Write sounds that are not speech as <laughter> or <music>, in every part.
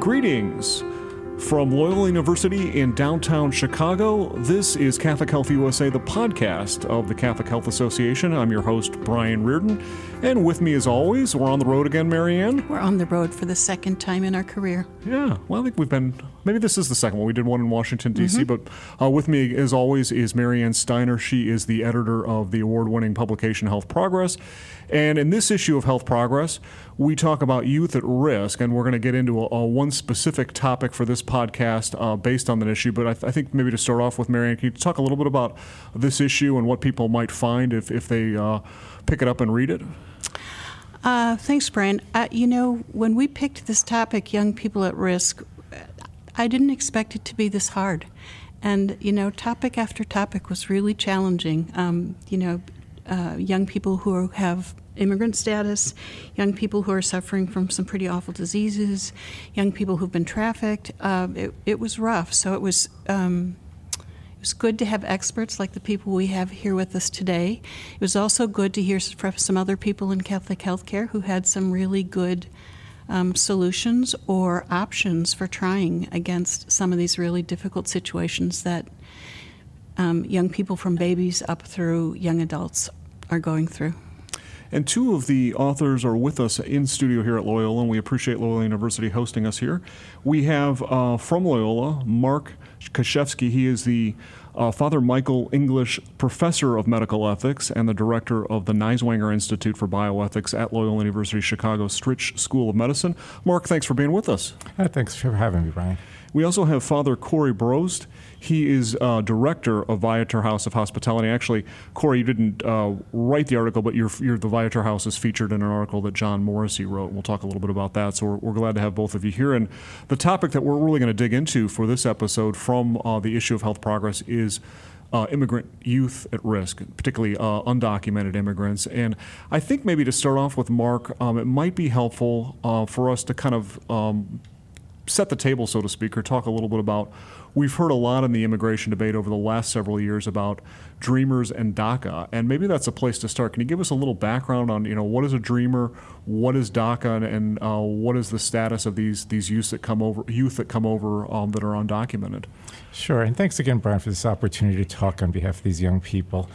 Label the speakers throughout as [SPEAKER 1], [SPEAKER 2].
[SPEAKER 1] Greetings. From Loyola University in downtown Chicago, this is Catholic Health USA, the podcast of the Catholic Health Association. I'm your host, Brian Reardon. And with me, as always, we're on the road again, Marianne.
[SPEAKER 2] We're on the road for the second time in our career.
[SPEAKER 1] Yeah, well, I think we've been, maybe this is the second one. We did one in Washington, D.C., mm-hmm. but uh, with me, as always, is Marianne Steiner. She is the editor of the award winning publication Health Progress. And in this issue of Health Progress, we talk about youth at risk, and we're going to get into a, a one specific topic for this podcast uh, based on that issue. But I, th- I, think maybe to start off with, Marianne, can you talk a little bit about this issue and what people might find if, if they uh, pick it up and read it?
[SPEAKER 2] Uh, thanks, Brian. Uh, you know, when we picked this topic, young people at risk, I didn't expect it to be this hard. And, you know, topic after topic was really challenging. Um, you know, uh, young people who have immigrant status, young people who are suffering from some pretty awful diseases, young people who've been trafficked. Uh, it, it, was rough. So it was. Um, it was good to have experts like the people we have here with us today. It was also good to hear from some other people in Catholic healthcare who had some really good um, solutions or options for trying against some of these really difficult situations that um, young people from babies up through young adults are going through.
[SPEAKER 1] And two of the authors are with us in studio here at Loyola, and we appreciate Loyola University hosting us here. We have uh, from Loyola, Mark Kuczewski. He is the uh, Father Michael English Professor of Medical Ethics and the Director of the Neiswanger Institute for Bioethics at Loyola University Chicago Stritch School of Medicine. Mark, thanks for being with us.
[SPEAKER 3] Uh, thanks for having me, Brian.
[SPEAKER 1] We also have Father Corey Brost. He is uh, director of Viator House of Hospitality. Actually, Corey, you didn't uh, write the article, but your, your, the Viator House is featured in an article that John Morrissey wrote. We'll talk a little bit about that. So we're, we're glad to have both of you here. And the topic that we're really going to dig into for this episode from uh, the issue of health progress is. Uh, immigrant youth at risk, particularly uh, undocumented immigrants. And I think maybe to start off with Mark, um, it might be helpful uh, for us to kind of um, set the table, so to speak, or talk a little bit about. We've heard a lot in the immigration debate over the last several years about dreamers and DACA, and maybe that's a place to start. Can you give us a little background on, you know, what is a dreamer, what is DACA, and, and uh, what is the status of these these youth that come over youth that come over um, that are undocumented?
[SPEAKER 3] Sure, and thanks again, Brian, for this opportunity to talk on behalf of these young people.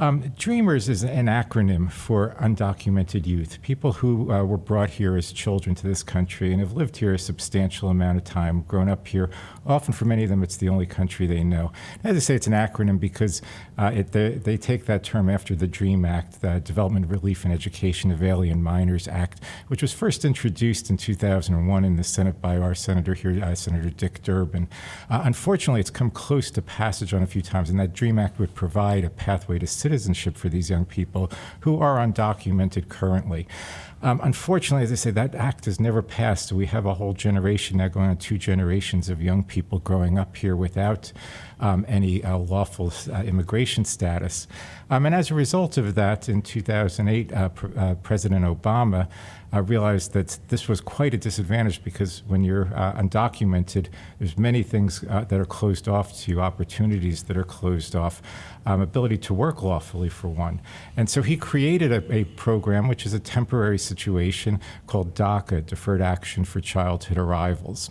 [SPEAKER 3] Um, Dreamers is an acronym for undocumented youth, people who uh, were brought here as children to this country and have lived here a substantial amount of time, grown up here. Often, for many of them, it's the only country they know. As I say, it's an acronym because uh, it, they, they, take that term after the DREAM Act, the Development, Relief, and Education of Alien Minors Act, which was first introduced in 2001 in the Senate by our senator here, uh, Senator Dick Durbin. Uh, it's come close to passage on a few times, and that DREAM Act would provide a pathway to citizenship for these young people who are undocumented currently. Um, unfortunately, as I say, that act has never passed. We have a whole generation now going on two generations of young people growing up here without um, any uh, lawful uh, immigration status. Um, and as a result of that, in 2008, uh, pr- uh, President Obama uh, realized that this was quite a disadvantage because when you're uh, undocumented, there's many things that are closed off to you, opportunities that are closed off, um, ability to work lawfully for one. And so he created a, a program, which is a temporary situation called DACA, Deferred Action for Childhood Arrivals.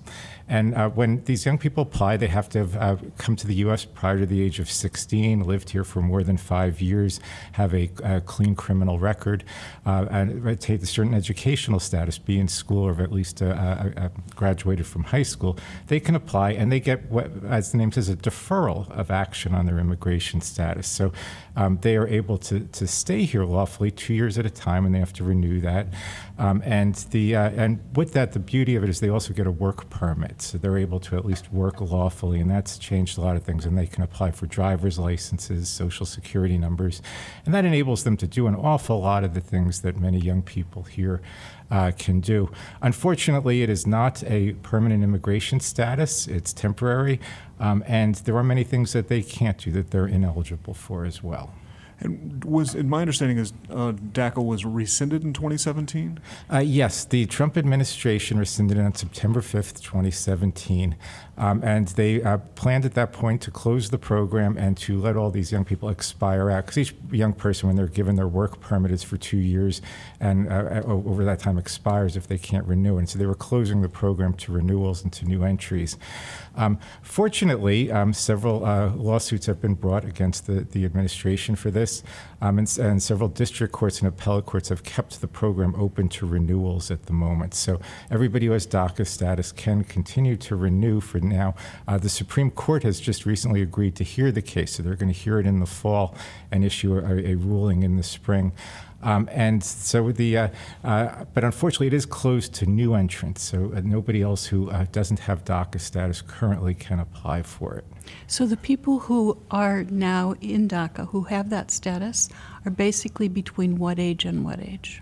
[SPEAKER 3] And uh, when these young people apply, they have to have uh, come to the U.S. prior to the age of 16, lived here for more than five years, have a, a clean criminal record, uh, and take a certain educational status, be in school or at least uh, uh, uh, graduated from high school. They can apply and they get, what, as the name says, a deferral of action on their immigration status. So um, they are able to, to stay here lawfully two years at a time, and they have to renew that. Um, and the uh, and with that, the beauty of it is they also get a work permit, so they're able to at least work lawfully, and that's changed a lot of things. And they can apply for driver's licenses, social security numbers, and that enables them to do an awful lot of the things that many young people here uh, can do. Unfortunately, it is not a permanent immigration status; it's temporary, um, and there are many things that they can't do that they're ineligible for as well.
[SPEAKER 1] And was, in my understanding, is uh, DACA was rescinded in 2017?
[SPEAKER 3] Uh, yes, the Trump administration rescinded it on September 5th, 2017. Um, and they uh, planned at that point to close the program and to let all these young people expire out. Because each young person, when they're given their work permit, is for two years, and uh, over that time expires if they can't renew. And so they were closing the program to renewals and to new entries. Um, fortunately, um, several uh, lawsuits have been brought against the, the administration for this, um, and, and, several district courts and appellate courts have kept the program open to renewals at the moment. So everybody who has DACA status can continue to renew for now. Uh, the Supreme Court has just recently agreed to hear the case, so they're going to hear it in the fall and issue a, a ruling in the spring. Um, and so the, uh, uh, but unfortunately, it is closed to new entrants. So uh, nobody else who uh, doesn't have DACA status currently can apply for it.
[SPEAKER 2] So the people who are now in DACA who have that status are basically between what age and what age?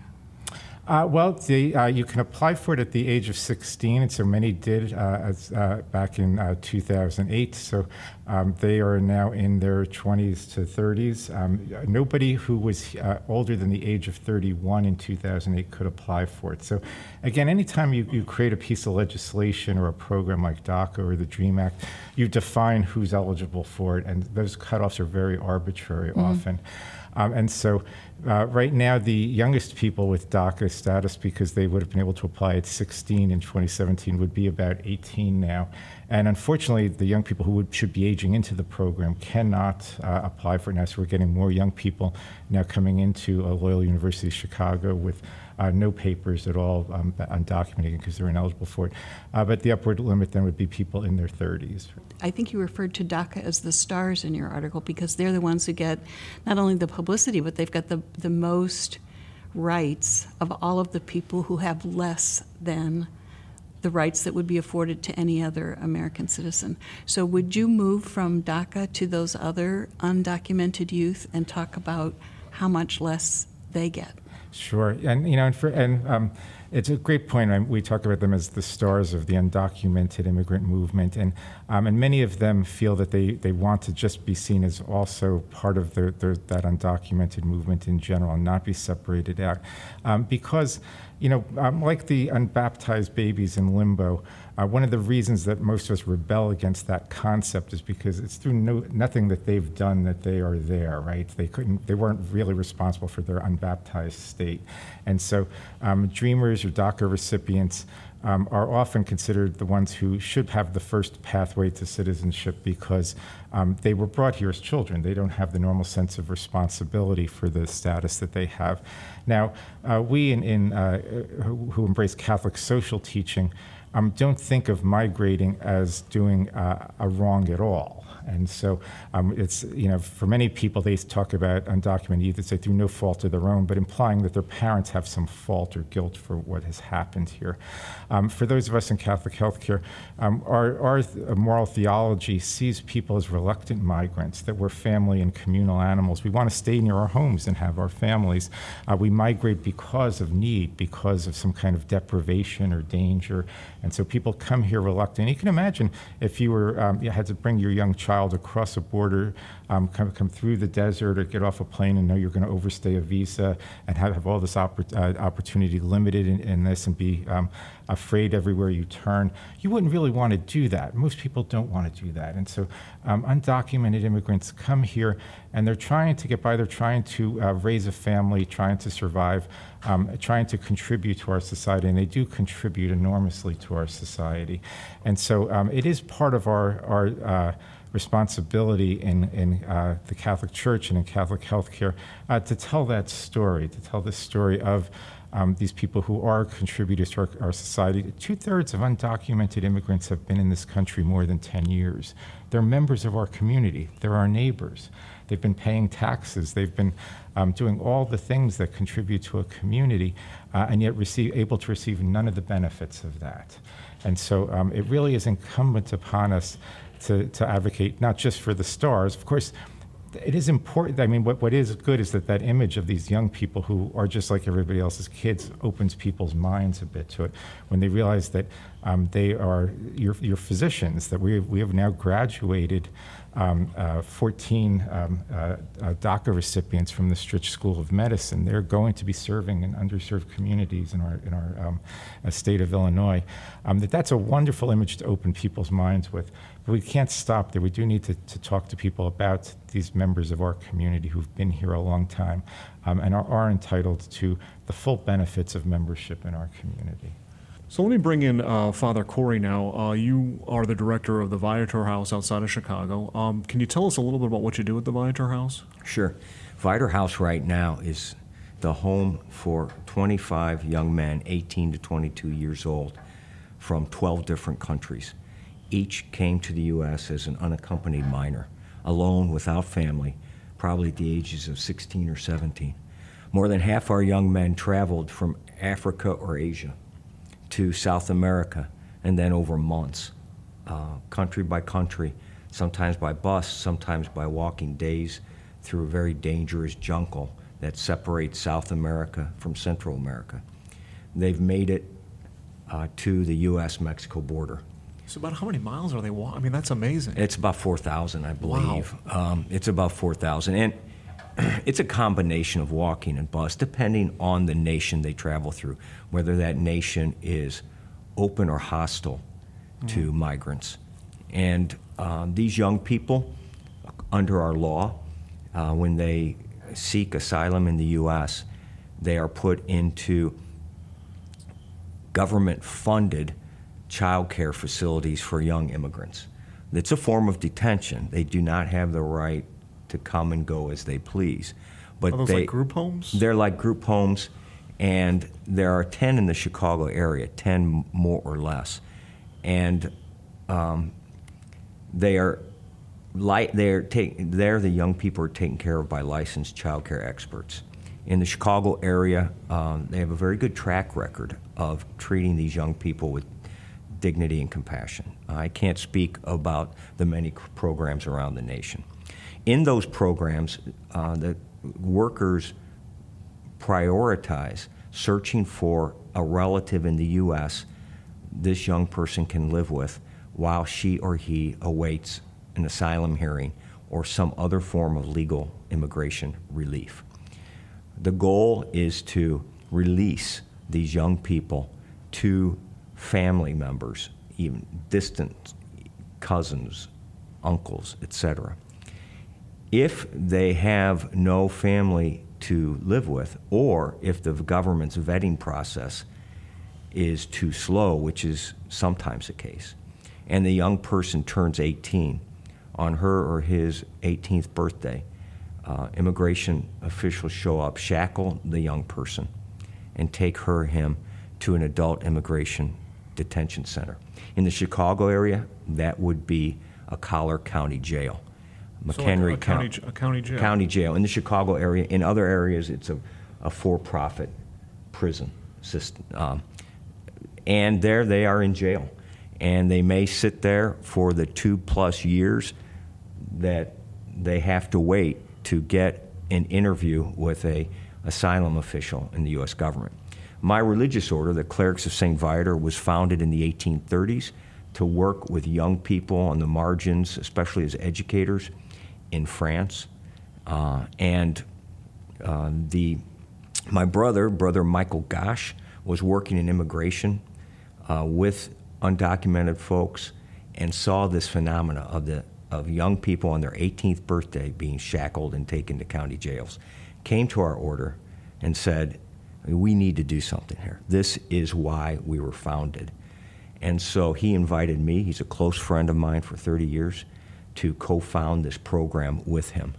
[SPEAKER 3] Uh, well, the, uh, you can apply for it at the age of 16, and so many did uh, as, uh, back in uh, 2008. So um, they are now in their 20s to 30s. Um, nobody who was uh, older than the age of 31 in 2008 could apply for it. So, again, anytime you, you create a piece of legislation or a program like DACA or the DREAM Act, you define who's eligible for it, and those cutoffs are very arbitrary mm-hmm. often. Um, and so uh, right now, the youngest people with DACA status, because they would have been able to apply at 16 in 2017, would be about 18 now. And unfortunately, the young people who would, should be aging into the program cannot uh, apply for it now. So we're getting more young people now coming into uh, Loyola University of Chicago with uh, no papers at all um, undocumented because they're ineligible for it. Uh, but the upward limit then would be people in their 30s.
[SPEAKER 2] I think you referred to DACA as the stars in your article because they're the ones who get not only the publicity, but they've got the, the most rights of all of the people who have less than the rights that would be afforded to any other American citizen. So, would you move from DACA to those other undocumented youth and talk about how much less they get?
[SPEAKER 3] Sure, and you know, and, for, and um, it's a great point. We talk about them as the stars of the undocumented immigrant movement, and um, and many of them feel that they, they want to just be seen as also part of the, the, that undocumented movement in general, and not be separated out, um, because you know, um, like the unbaptized babies in limbo, uh, one of the reasons that most of us rebel against that concept is because it's through no, nothing that they've done that they are there, right? They couldn't, they weren't really responsible for their unbaptized state, and so um, dreamers or DACA recipients um, are often considered the ones who should have the first pathway to citizenship because um, they were brought here as children. They don't have the normal sense of responsibility for the status that they have. Now, uh, we in, in uh, who, who, embrace Catholic social teaching um, don't think of migrating as doing uh, a wrong at all. And so um, it's, you know, for many people, they talk about undocumented youth, they say through no fault of their own, but implying that their parents have some fault or guilt for what has happened here. Um, for those of us in Catholic healthcare, um, our, our moral theology sees people as reluctant migrants, that we're family and communal animals. We want to stay near our homes and have our families. Uh, we migrate because of need, because of some kind of deprivation or danger. And so people come here reluctant. You can imagine if you were um, you had to bring your young child across a border, um, come, come through the desert or get off a plane and know you're going to overstay a visa and have, have all this oppor- uh, opportunity limited in, in, this and be um, afraid everywhere you turn. You wouldn't really want to do that. Most people don't want to do that. And so um, undocumented immigrants come here and they're trying to get by. They're trying to uh, raise a family, trying to survive, um, trying to contribute to our society. And they do contribute enormously to our society. And so um, it is part of our, our uh, responsibility in, in uh, the Catholic Church and in Catholic healthcare uh, to tell that story, to tell the story of um, these people who are contributors to our, our society. Two thirds of undocumented immigrants have been in this country more than 10 years. They're members of our community, they're our neighbors. They've been paying taxes, they've been um, doing all the things that contribute to a community, uh, and yet receive, able to receive none of the benefits of that. And so um, it really is incumbent upon us to, to advocate not just for the stars. Of course, it is important. I mean, what, what is good is that that image of these young people who are just like everybody else's kids opens people's minds a bit to it when they realize that um, they are your, your physicians, that we, we have now graduated um, uh, 14 um, uh, uh, DACA recipients from the Stritch School of Medicine. They're going to be serving in underserved communities in our, in our um, uh, state of Illinois. Um, that that's a wonderful image to open people's minds with. But we can't stop there. We do need to, to talk to people about these members of our community who've been here a long time um, and are, are entitled to the full benefits of membership in our community.
[SPEAKER 1] So let me bring in uh, Father Corey now. Uh, you are the director of the Viator House outside of Chicago. Um, can you tell us a little bit about what you do at the Viator House?
[SPEAKER 4] Sure. Viator House right now is the home for 25 young men, 18 to 22 years old, from 12 different countries. Each came to the U.S. as an unaccompanied minor, alone, without family, probably at the ages of 16 or 17. More than half our young men traveled from Africa or Asia to South America, and then over months, uh, country by country, sometimes by bus, sometimes by walking days through a very dangerous jungle that separates South America from Central America. They've made it uh, to the U.S. Mexico border.
[SPEAKER 1] So about how many miles are they walking? I mean, that's amazing.
[SPEAKER 4] It's about 4,000, I believe. Wow. Um, it's about 4,000. And <clears throat> it's a combination of walking and bus, depending on the nation they travel through, whether that nation is open or hostile mm-hmm. to migrants. And uh, these young people, under our law, uh, when they seek asylum in the U.S., they are put into government funded child care facilities for young immigrants. It's a form of detention. They do not have the right to come and go as they please.
[SPEAKER 1] But are those they, like group homes?
[SPEAKER 4] They're like group homes, and there are 10 in the Chicago area, 10 more or less. And um, they are like they're take, there the young people are taken care of by licensed child care experts. In the Chicago area, um, they have a very good track record of treating these young people with dignity and compassion. I can't speak about the many programs around the nation in those programs, uh, the workers prioritize searching for a relative in the U.S. this young person can live with while she or he awaits an asylum hearing or some other form of legal immigration relief. The goal is to release these young people to family members, even distant cousins, uncles, etc if they have no family to live with, or if the government's vetting process is too slow, which is sometimes the case, and the young person turns 18 on her or his 18th birthday, uh, immigration officials show up, shackle the young person, and take her or him to an adult immigration detention center. In the Chicago area, that would be a Collier County jail.
[SPEAKER 1] McHenry a county, a county jail.
[SPEAKER 4] County jail in the Chicago area. In other areas, it's a, a for-profit prison system, um, and there they are in jail, and they may sit there for the two plus years that they have to wait to get an interview with a asylum official in the U.S. government. My religious order, the Clerics of St. Viator, was founded in the 1830s to work with young people on the margins, especially as educators in France, uh, and uh, the my brother, brother Michael Gosch, was working in immigration uh, with undocumented folks and saw this phenomena of the of young people on their 18th birthday being shackled and taken to county jails. Came to our order and said, "We need to do something here. This is why we were founded." And so he invited me. He's a close friend of mine for 30 years to co found this program with him,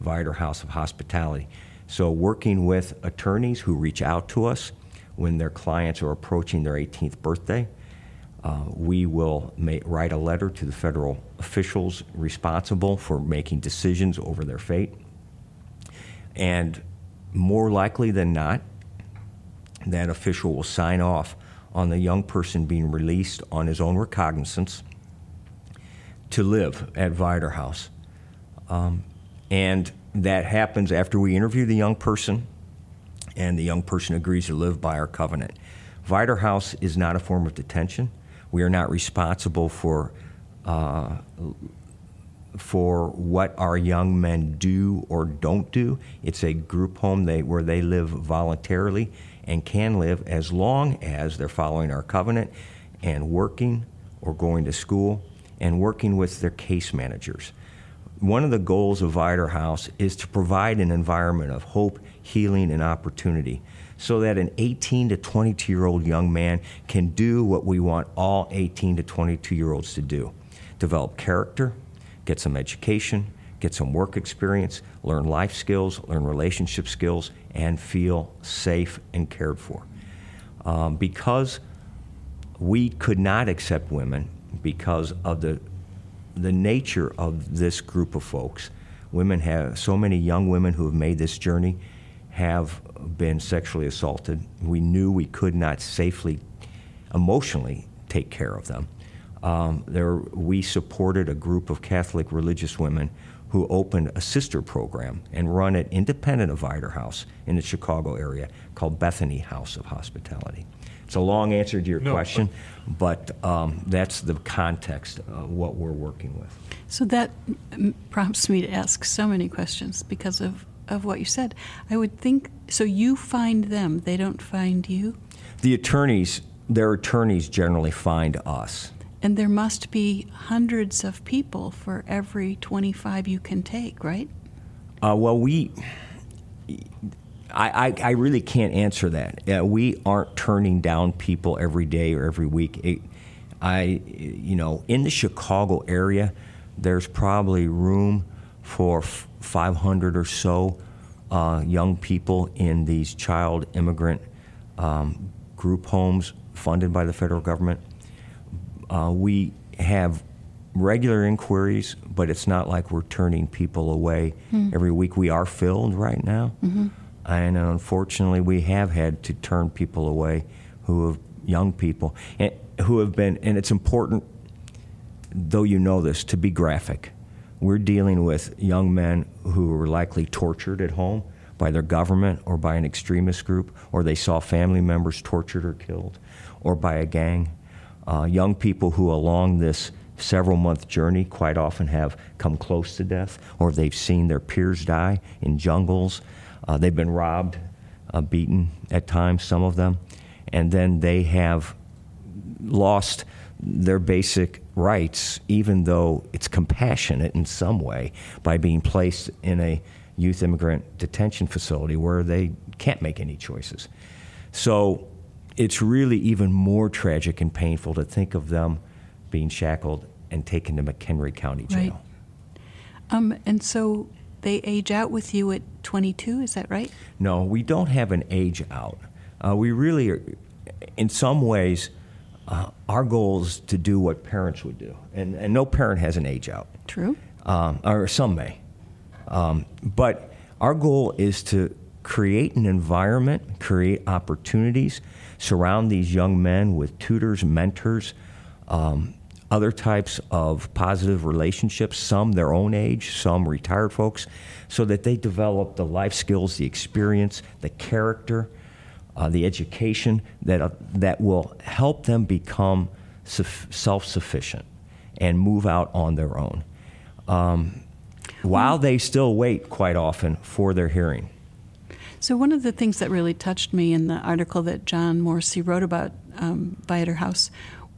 [SPEAKER 4] Viator House of Hospitality. So, working with attorneys who reach out to us when their clients are approaching their 18th birthday, uh, we will write a letter to the federal officials responsible for making decisions over their fate. And more likely than not, that official will sign off on the young person being released on his own recognizance to live at Viator House. Um, and that happens after we interview the young person and the young person agrees to live by our covenant. Viator House is not a form of detention. We are not responsible for uh, for what our young men do or don't do. It's a group home they, where they live voluntarily and can live as long as they're following our covenant and working or going to school and working with their case managers. One of the goals of Viator House is to provide an environment of hope, healing, and opportunity so that an 18 to 22 year old young man can do what we want all 18 to 22 year olds to do develop character, get some education, get some work experience, learn life skills, learn relationship skills, and feel safe and cared for. Um, because we could not accept women because of the, the nature of this group of folks. Women have, so many young women who have made this journey have been sexually assaulted. We knew we could not safely, emotionally take care of them. Um, there, we supported a group of Catholic religious women who opened a sister program and run it independent of Viator House in the Chicago area called Bethany House of Hospitality. It's a long answer to your
[SPEAKER 1] No,
[SPEAKER 4] question, but um, that's the context of what we're working with.
[SPEAKER 2] So that prompts me to ask so many questions because of, of what you said. I would think, so you find them, they don't find you?
[SPEAKER 4] The attorneys, their attorneys generally find us.
[SPEAKER 2] And there must be hundreds of people for every 25 you can take, right?
[SPEAKER 4] Uh, well, we, I, I, I really can't answer that. Uh, we aren't turning down people every day or every week. It, I, you know, in the Chicago area, there's probably room for f- 500 or so uh, young people in these child immigrant um, group homes funded by the federal government. Uh, we have regular inquiries, but it's not like we're turning people away every week. We are filled right now, and unfortunately, we have had to turn people away who have young people and who have been. And it's important, though you know this, to be graphic. We're dealing with young men who were likely tortured at home by their government or by an extremist group, or they saw family members tortured or killed, or by a gang uh, young people who, along this several month journey, quite often have come close to death, or they've seen their peers die in jungles. Uh, they've been robbed, uh, beaten at times, some of them, and then they have lost their basic rights, even though it's compassionate in some way, by being placed in a youth immigrant detention facility where they can't make any choices. So it's really even more tragic and painful to think of them being shackled and taken to McHenry County Jail.
[SPEAKER 2] Right. Um, and so they age out with you at 22, is that right?
[SPEAKER 4] No, we don't have an age out. Uh, we really, are, in some ways, uh, our goal is to do what parents would do, and, and no parent has an age out,
[SPEAKER 2] True.
[SPEAKER 4] um, or some may. Um, but our goal is to create an environment, create opportunities, surround these young men with tutors, mentors, um, other types of positive relationships, some their own age, some retired folks, so that they develop the life skills, the experience, the character, uh, the education that, uh, that will help them become self sufficient and move out on their own. Um, while they still wait quite often for their hearing.
[SPEAKER 2] So, one of the things that really touched me in the article that John Morrissey wrote about um, Viator House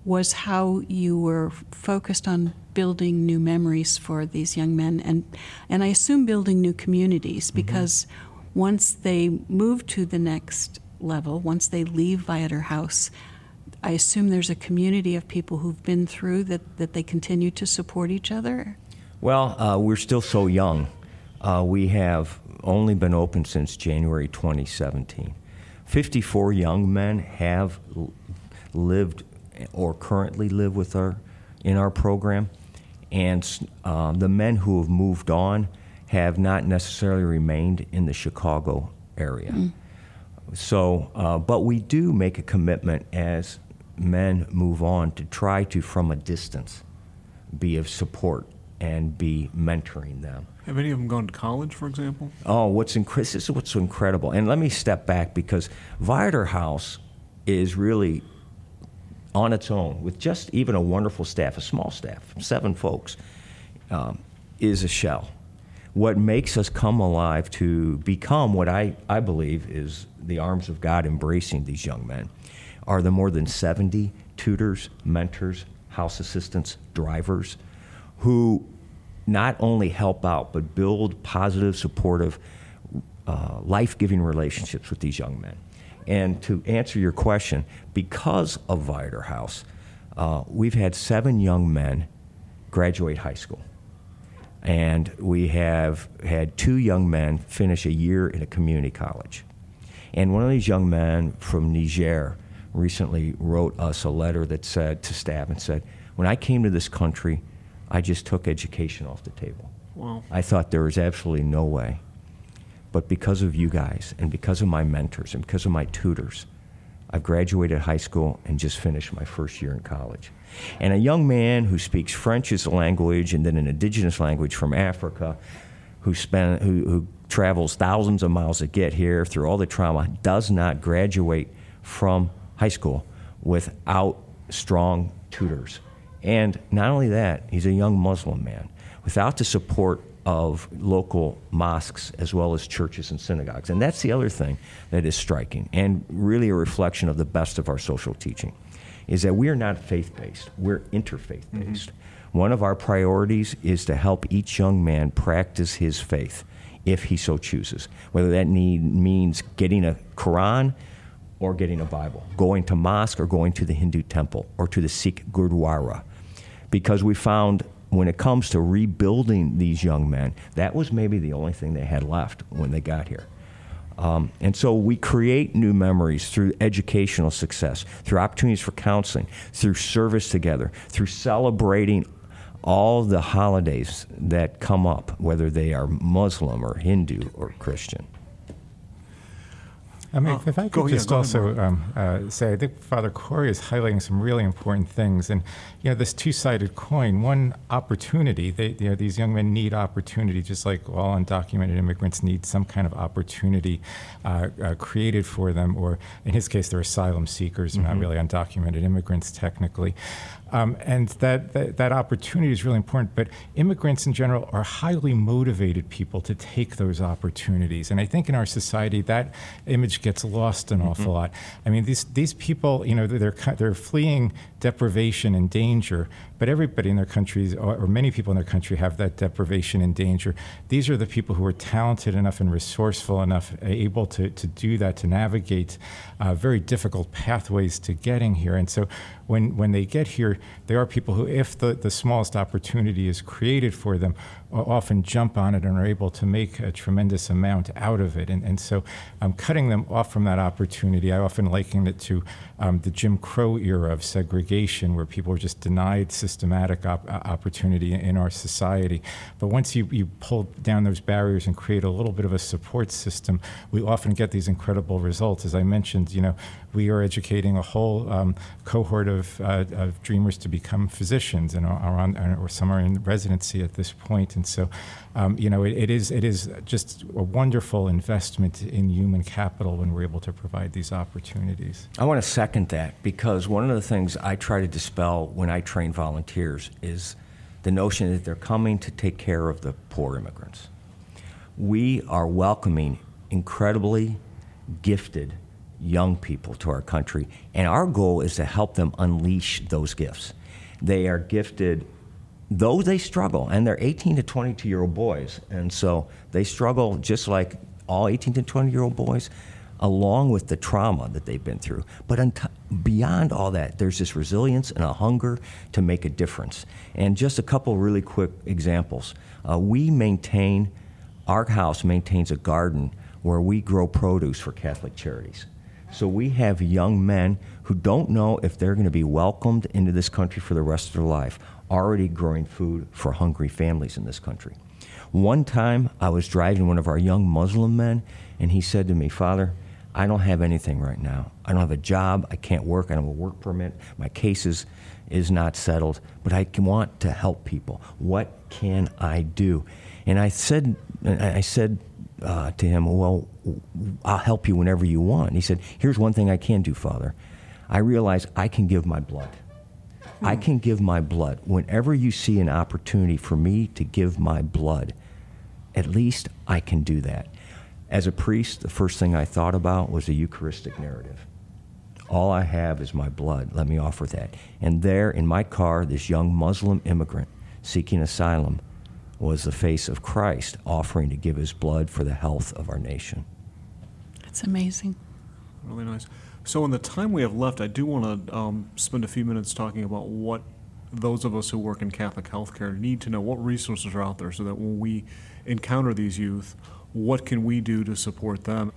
[SPEAKER 2] was how you were focused on building new memories for these young men, and and I assume building new communities because once they move to the next level, once they leave Viator House, I assume there's a community of people who've been through that that they continue to support each other.
[SPEAKER 4] Well, uh, we're still so young. Uh, we have only been open since January 2017. 54 young men have lived or currently live with our in our program, and s- uh, the men who have moved on have not necessarily remained in the Chicago area. So, uh, but we do make a commitment as men move on to try to, from a distance, be of support and be mentoring them.
[SPEAKER 1] Have any of them gone to college, for example?
[SPEAKER 4] Oh, what's inc- this is what's so incredible. And let me step back because Viator House is really on its own with just even a wonderful staff, a small staff, seven folks. Um, is a shell. What makes us come alive to become what I, I believe is the arms of God embracing these young men are the more than 70 tutors, mentors, house assistants, drivers who not only help out but build positive, supportive, uh, life giving relationships with these young men. And to answer your question, because of Viator House, uh, we've had seven young men graduate high school. And we have had two young men finish a year in a community college. And one of these young men from Niger recently wrote us a letter that said to staff and said, When I came to this country, I just took education off the table.
[SPEAKER 1] Wow.
[SPEAKER 4] I thought there was absolutely no way. But because of you guys and because of my mentors and because of my tutors, I've graduated high school and just finished my first year in college. And a young man who speaks French as a language and then an indigenous language from Africa, who, spend, who, who travels thousands of miles to get here through all the trauma, does not graduate from high school without strong tutors. And not only that, he's a young Muslim man. Without the support of local mosques as well as churches and synagogues. And that's the other thing that is striking and really a reflection of the best of our social teaching is that we are not faith based, we're interfaith based. Mm-hmm. One of our priorities is to help each young man practice his faith if he so chooses, whether that need, means getting a Quran or getting a Bible, going to mosque or going to the Hindu temple or to the Sikh Gurdwara. Because we found when it comes to rebuilding these young men, that was maybe the only thing they had left when they got here. Um, and so we create new memories through educational success, through opportunities for counseling, through service together, through celebrating all the holidays that come up, whether they are Muslim or Hindu or Christian.
[SPEAKER 3] I mean, uh, if I could just ahead, also um, uh, say, I think Father Corey is highlighting some really important things, and you know, this two-sided coin. One opportunity. They, you know, these young men need opportunity, just like all undocumented immigrants need some kind of opportunity uh, uh created for them. Or in his case, they're asylum seekers, mm-hmm. not really undocumented immigrants technically. Um, and that, that, that opportunity is really important. But immigrants in general are highly motivated people to take those opportunities. And I think in our society that image gets lost an awful mm-hmm. lot. I mean, these these people, you know, they're they're fleeing deprivation and danger, but everybody in their countries, or, many people in their country, have that deprivation and danger. These are the people who are talented enough and resourceful enough, able to, to do that, to navigate uh, very difficult pathways to getting here. And so when, when they get here, there are people who, if the, the smallest opportunity is created for them, often jump on it and are able to make a tremendous amount out of it. And, and so um, cutting them off from that opportunity, I often liken it to um, the Jim Crow era of segregation, where people were just denied systematic op- opportunity in our society. But once you, you pull down those barriers and create a little bit of a support system, we often get these incredible results. As I mentioned, you know, we are educating a whole um, cohort of, uh, of, dreamers to become physicians, and are on, or some are in residency at this point. And so, um, you know, it, it is it is just a wonderful investment in human capital when we're able to provide these opportunities.
[SPEAKER 4] I want to second that because one of the things I try to dispel when I train volunteers is the notion that they're coming to take care of the poor immigrants. We are welcoming incredibly gifted young people to our country, and our goal is to help them unleash those gifts. They are gifted, though they struggle, and they're 18 to 22 year old boys, and so they struggle just like all 18 to 20 year old boys, along with the trauma that they've been through. But beyond all that, there's this resilience and a hunger to make a difference. And just a couple really quick examples. Uh, we maintain, our house maintains a garden where we grow produce for Catholic charities. So we have young men who don't know if they're going to be welcomed into this country for the rest of their life, already growing food for hungry families in this country. One time I was driving one of our young Muslim men, and he said to me, Father, I don't have anything right now. I don't have a job. I can't work. I don't have a work permit. My case is, is not settled, but I want to help people. What can I do? And I said, I said uh, to him, Well, I'll help you whenever you want. he said, Here's one thing I can do, Father. I realize I can give my blood. I can give my blood. Whenever you see an opportunity for me to give my blood, at least I can do that. As a priest, the first thing I thought about was a Eucharistic narrative. All I have is my blood. Let me offer that. And there in my car, this young Muslim immigrant seeking asylum was the face of Christ offering to give his blood for the health of our nation.
[SPEAKER 2] It's amazing.
[SPEAKER 1] Really nice. So, in the time we have left, I do want to um, spend a few minutes talking about what those of us who work in Catholic healthcare need to know. What resources are out there so that when we encounter these youth, what can we do to support them?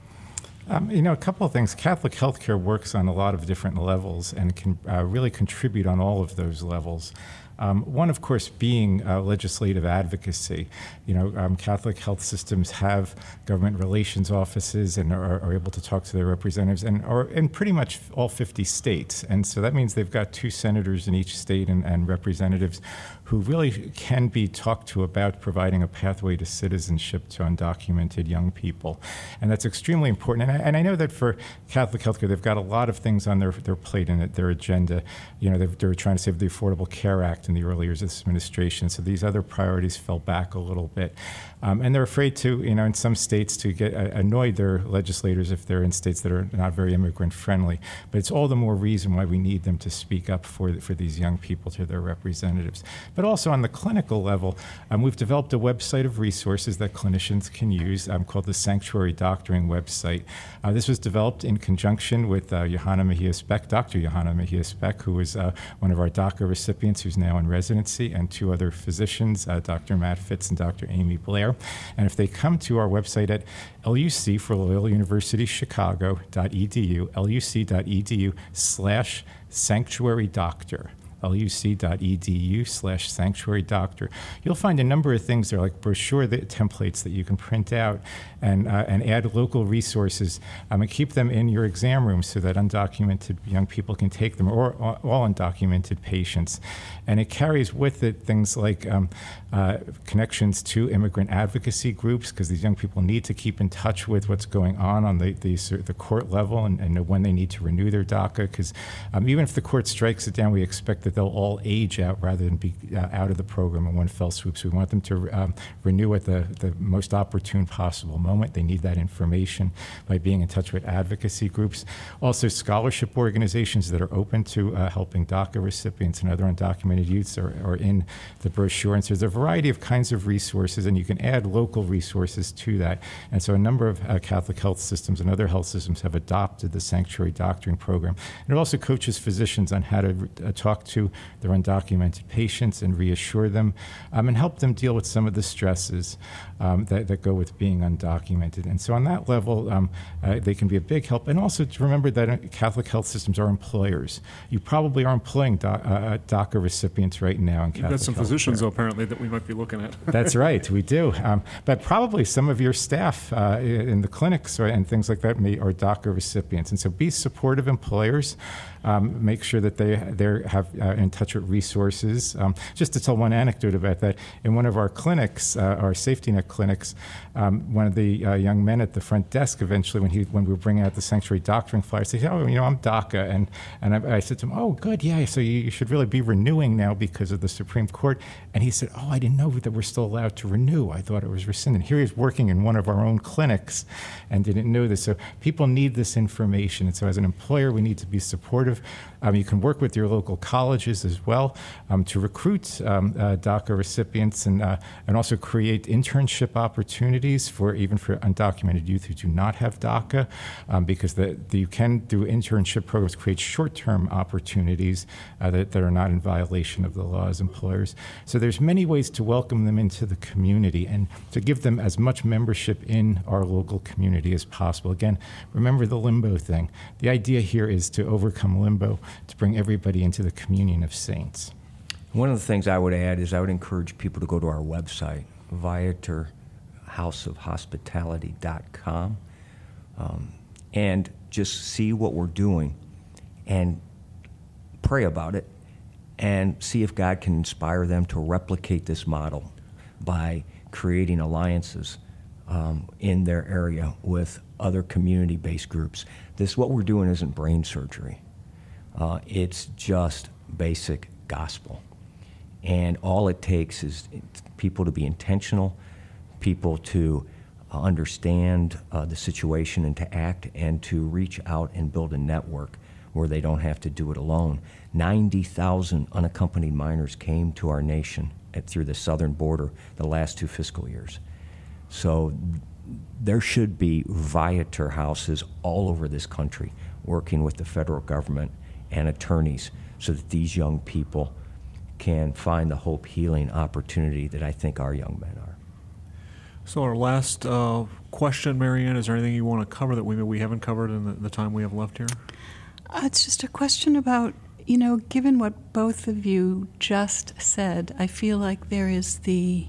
[SPEAKER 3] Um, you know, a couple of things. Catholic healthcare works on a lot of different levels and can uh, really contribute on all of those levels. Um, one, of course, being uh, legislative advocacy. You know, um, Catholic health systems have government relations offices and are, are, able to talk to their representatives, and are in pretty much all 50 states. And so that means they've got two senators in each state and, and representatives who really can be talked to about providing a pathway to citizenship to undocumented young people. And that's extremely important. And I, and I know that for Catholic healthcare, they've got a lot of things on their, their plate and their agenda. You know, they're trying to save the Affordable Care Act in the early years of this administration. So these other priorities fell back a little bit. Um, and they're afraid to, you know, in some states to get uh, annoyed their legislators if they're in states that are not very immigrant friendly. But it's all the more reason why we need them to speak up for, for these young people to their representatives. But also on the clinical level, um, we've developed a website of resources that clinicians can use um, called the Sanctuary Doctoring website. Uh, this was developed in conjunction with uh, Johanna Mejia Speck, Dr. Johanna Mejia Speck, who was uh, one of our DACA recipients who's now in residency, and two other physicians, uh, Dr. Matt Fitz and Dr. Amy Blair. And if they come to our website at LUC for Loyola University Chicago.edu, luc.edu slash sanctuary doctor luc.edu slash sanctuary doctor. You'll find a number of things there, like brochure the templates that you can print out and, uh, and add local resources um, and keep them in your exam room so that undocumented young people can take them, or all undocumented patients. And it carries with it things like um, uh, connections to immigrant advocacy groups, because these young people need to keep in touch with what's going on on the, the, the court level and, and, when they need to renew their DACA. Because um, even if the court strikes it down, we expect that they'll all age out rather than be uh, out of the program in one fell swoop. So we want them to um, renew at the, the most opportune possible moment. They need that information by being in touch with advocacy groups. Also, scholarship organizations that are open to uh, helping DACA recipients and other undocumented youths are, are in the brochure. And so there's a variety of kinds of resources, and you can add local resources to that. And so a number of uh, Catholic health systems and other health systems have adopted the sanctuary doctoring program. And it also coaches physicians on how to uh, talk to their undocumented patients and reassure them um, and help them deal with some of the stresses um, that, that, go with being undocumented. And so, on that level, um, uh, they can be a big help. And also to remember that uh, Catholic health systems are employers. You probably are employing uh, uh, DACA recipients right now in Catholic
[SPEAKER 1] You've got some physicians,
[SPEAKER 3] though,
[SPEAKER 1] apparently, that we might be looking at. <laughs>
[SPEAKER 3] That's right, we do. <laughs> Um, but probably some of your staff uh, in the clinics and things like that may, are DACA recipients. And so, be supportive employers. Um, make sure that they they have uh, in touch with resources. Um, just to tell one anecdote about that, in one of our clinics, uh, our safety net clinics, um, one of the uh, young men at the front desk eventually, when he when we were bringing out the sanctuary doctoring flyer, said, "Oh, you know, I'm DACA," and and I, I, said to him, "Oh, good, yeah. So you, you, should really be renewing now because of the Supreme Court." And he said, "Oh, I didn't know that we're still allowed to renew. I thought it was rescinded." Here he's working in one of our own clinics, and didn't know this. So people need this information, and so as an employer, we need to be supportive. Um, you can work with your local colleges as well um, to recruit um, uh, DACA recipients and, uh, and also create opportunities for even for undocumented youth who do not have DACA, um, because the, the, you can do internship programs create short-term opportunities uh, that, that are not in violation of the law as employers. So there's many ways to welcome them into the community and to give them as much membership in our local community as possible. Again, remember the limbo thing. The idea here is to overcome limbo to bring everybody into the communion of saints.
[SPEAKER 4] One of the things I would add is I would encourage people to go to our website, viatorhouseofhospitality.com, um, and just see what we're doing and pray about it and see if God can inspire them to replicate this model by creating alliances um, in their area with other community based groups. This, what we're doing isn't brain surgery. Uh, it's just basic gospel. And all it takes is people to be intentional, people to uh, understand uh, the situation and to act and to reach out and build a network where they don't have to do it alone. 90,000 unaccompanied minors came to our nation at, through the southern border the last two fiscal years. So there should be Viator houses all over this country working with the federal government and attorneys so that these young people can find the hope healing opportunity that I think our young men are.
[SPEAKER 1] So, our last uh, question, Marianne, is there anything you want to cover that we, we haven't covered in the, the time we have left here?
[SPEAKER 2] Uh, it's just a question about, you know, given what both of you just said, I feel like there is the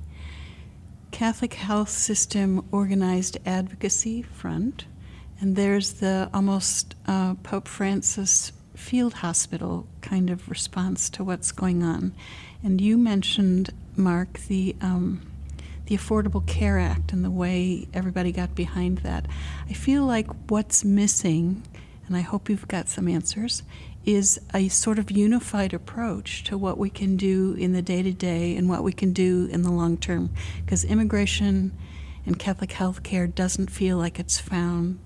[SPEAKER 2] Catholic Health System Organized Advocacy Front, and there's the almost uh, Pope Francis field hospital kind of response to what's going on. And you mentioned, Mark, the um, the Affordable Care Act and the way everybody got behind that. I feel like what's missing, and I hope you've got some answers, is a sort of unified approach to what we can do in the day to day and what we can do in the long term. Because immigration and Catholic health care doesn't feel like it's found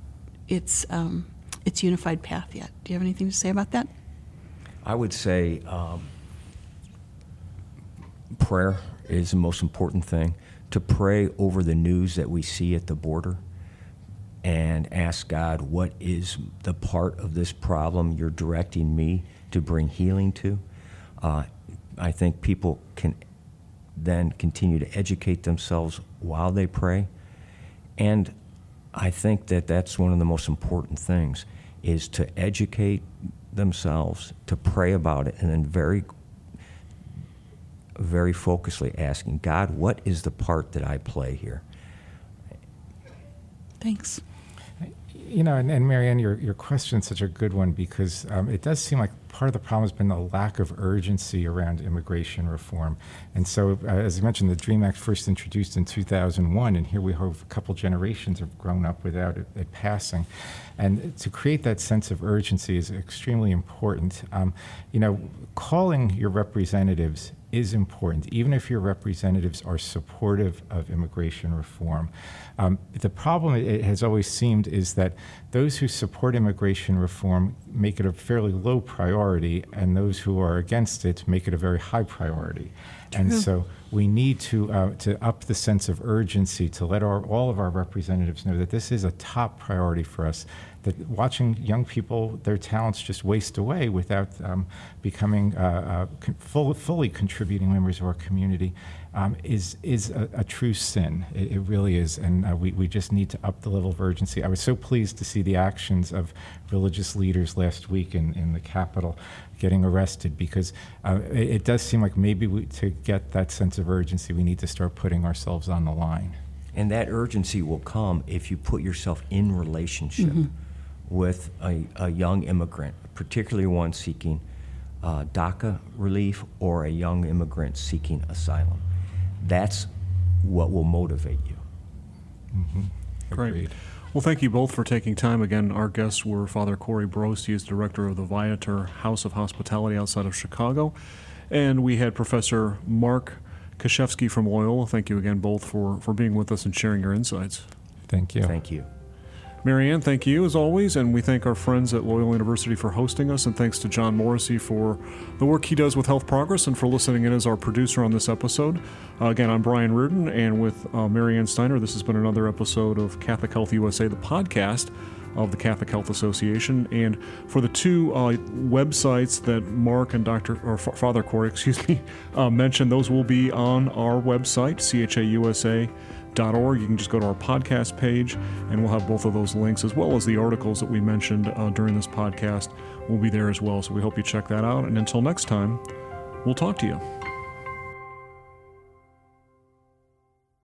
[SPEAKER 2] its, um, its unified path yet. Do you have anything to say about that?
[SPEAKER 4] I would say um, prayer is the most important thing to pray over the news that we see at the border and ask God, what is the part of this problem you're directing me to bring healing to? Uh, I think people can then continue to educate themselves while they pray. And I think that that's one of the most important things is to educate themselves, to pray about it, and then very very focusedly asking God, what is the part that I play here?
[SPEAKER 2] Thanks.
[SPEAKER 3] You know, and, and Marianne, your, your question is such a good one because um, it does seem like part of the problem has been the lack of urgency around immigration reform. And so, uh, as you mentioned, the DREAM Act first introduced in 2001, and here we have a couple generations have grown up without it, it passing. And to create that sense of urgency is extremely important. Um, you know, calling your representatives is important, even if your representatives are supportive of immigration reform. Um, the problem, it has always seemed, is that those who support immigration reform make it a fairly low priority, and those who are against it make it a very high priority. True. And so we need to, uh, to up the sense of urgency to let our, all of our representatives know that this is a top priority for us that watching young people, their talents just waste away without um, becoming uh, uh, full, fully contributing members of our community um, is, is a, a, true sin. It, it really is. And uh, we, we just need to up the level of urgency. I was so pleased to see the actions of religious leaders last week in, in the Capitol getting arrested because uh, it, it, does seem like maybe we, to get that sense of urgency, we need to start putting ourselves on the line.
[SPEAKER 4] And that urgency will come if you put yourself in relationship. Mm-hmm with a, a young immigrant, particularly one seeking uh, DACA relief or a young immigrant seeking asylum. That's what will motivate you.
[SPEAKER 1] Mm-hmm. Great. Well, thank you both for taking time. Again, our guests were Father Corey Brost. He is director of the Viator House of Hospitality outside of Chicago. And we had Professor Mark Kuczewski from Loyola. Thank you again both for, for being with us and sharing your insights.
[SPEAKER 3] Thank you.
[SPEAKER 4] Thank you.
[SPEAKER 1] Marianne, thank you as always, and we thank our friends at Loyola University for hosting us, and thanks to John Morrissey for the work he does with Health Progress and for listening in as our producer on this episode. Uh, again, I'm Brian Reardon, and with uh, Marianne Steiner, this has been another episode of Catholic Health USA, the podcast of the Catholic Health Association. And for the two uh, websites that Mark and Dr. or F- Father Corey, <laughs> excuse me, uh, mentioned, those will be on our website, CHAUSA org. You can just go to our podcast page, and we'll have both of those links as well as the articles that we mentioned uh, during this podcast will be there as well. So we hope you check that out. And until next time, we'll talk to you.